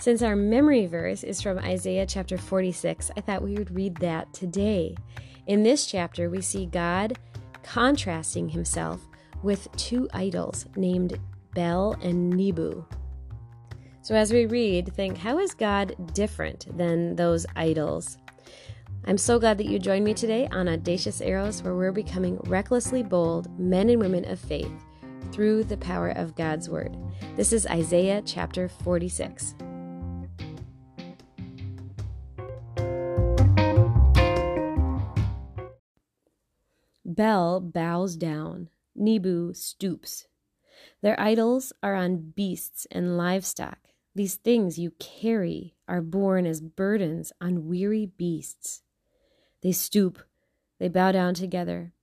Since our memory verse is from Isaiah chapter 46, I thought we would read that today. In this chapter, we see God contrasting himself with two idols named Bel and Nebo. So, as we read, think how is God different than those idols? I'm so glad that you joined me today on Audacious Arrows, where we're becoming recklessly bold men and women of faith through the power of God's Word. This is Isaiah chapter 46. Bel bows down, Nebo stoops. Their idols are on beasts and livestock. These things you carry are borne as burdens on weary beasts. They stoop, they bow down together.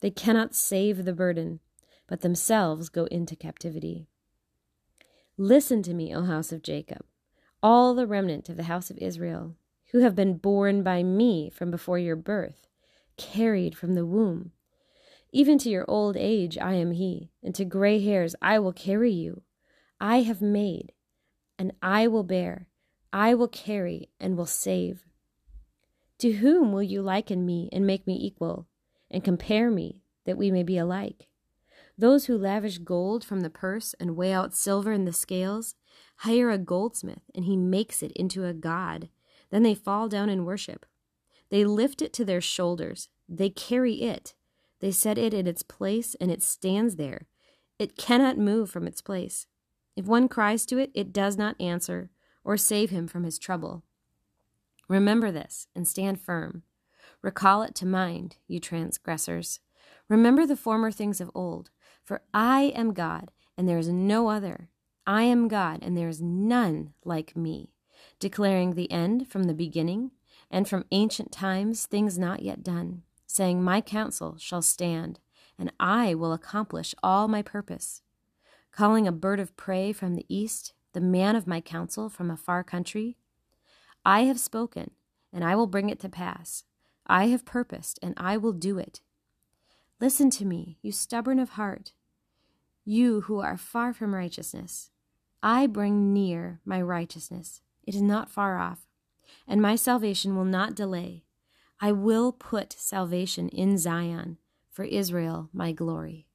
They cannot save the burden, but themselves go into captivity. Listen to me, O house of Jacob, all the remnant of the house of Israel, who have been borne by me from before your birth carried from the womb. Even to your old age I am he, and to gray hairs I will carry you. I have made, and I will bear, I will carry, and will save. To whom will you liken me and make me equal, and compare me, that we may be alike? Those who lavish gold from the purse and weigh out silver in the scales hire a goldsmith, and he makes it into a god. Then they fall down and worship. They lift it to their shoulders. They carry it. They set it in its place, and it stands there. It cannot move from its place. If one cries to it, it does not answer or save him from his trouble. Remember this and stand firm. Recall it to mind, you transgressors. Remember the former things of old. For I am God, and there is no other. I am God, and there is none like me, declaring the end from the beginning and from ancient times things not yet done, saying, My counsel shall stand, and I will accomplish all my purpose. Calling a bird of prey from the east, the man of my counsel from a far country. I have spoken, and I will bring it to pass. I have purposed, and I will do it. Listen to me, you stubborn of heart, you who are far from righteousness. I bring near my righteousness, it is not far off and my salvation will not delay. I will put salvation in Zion, for Israel my glory.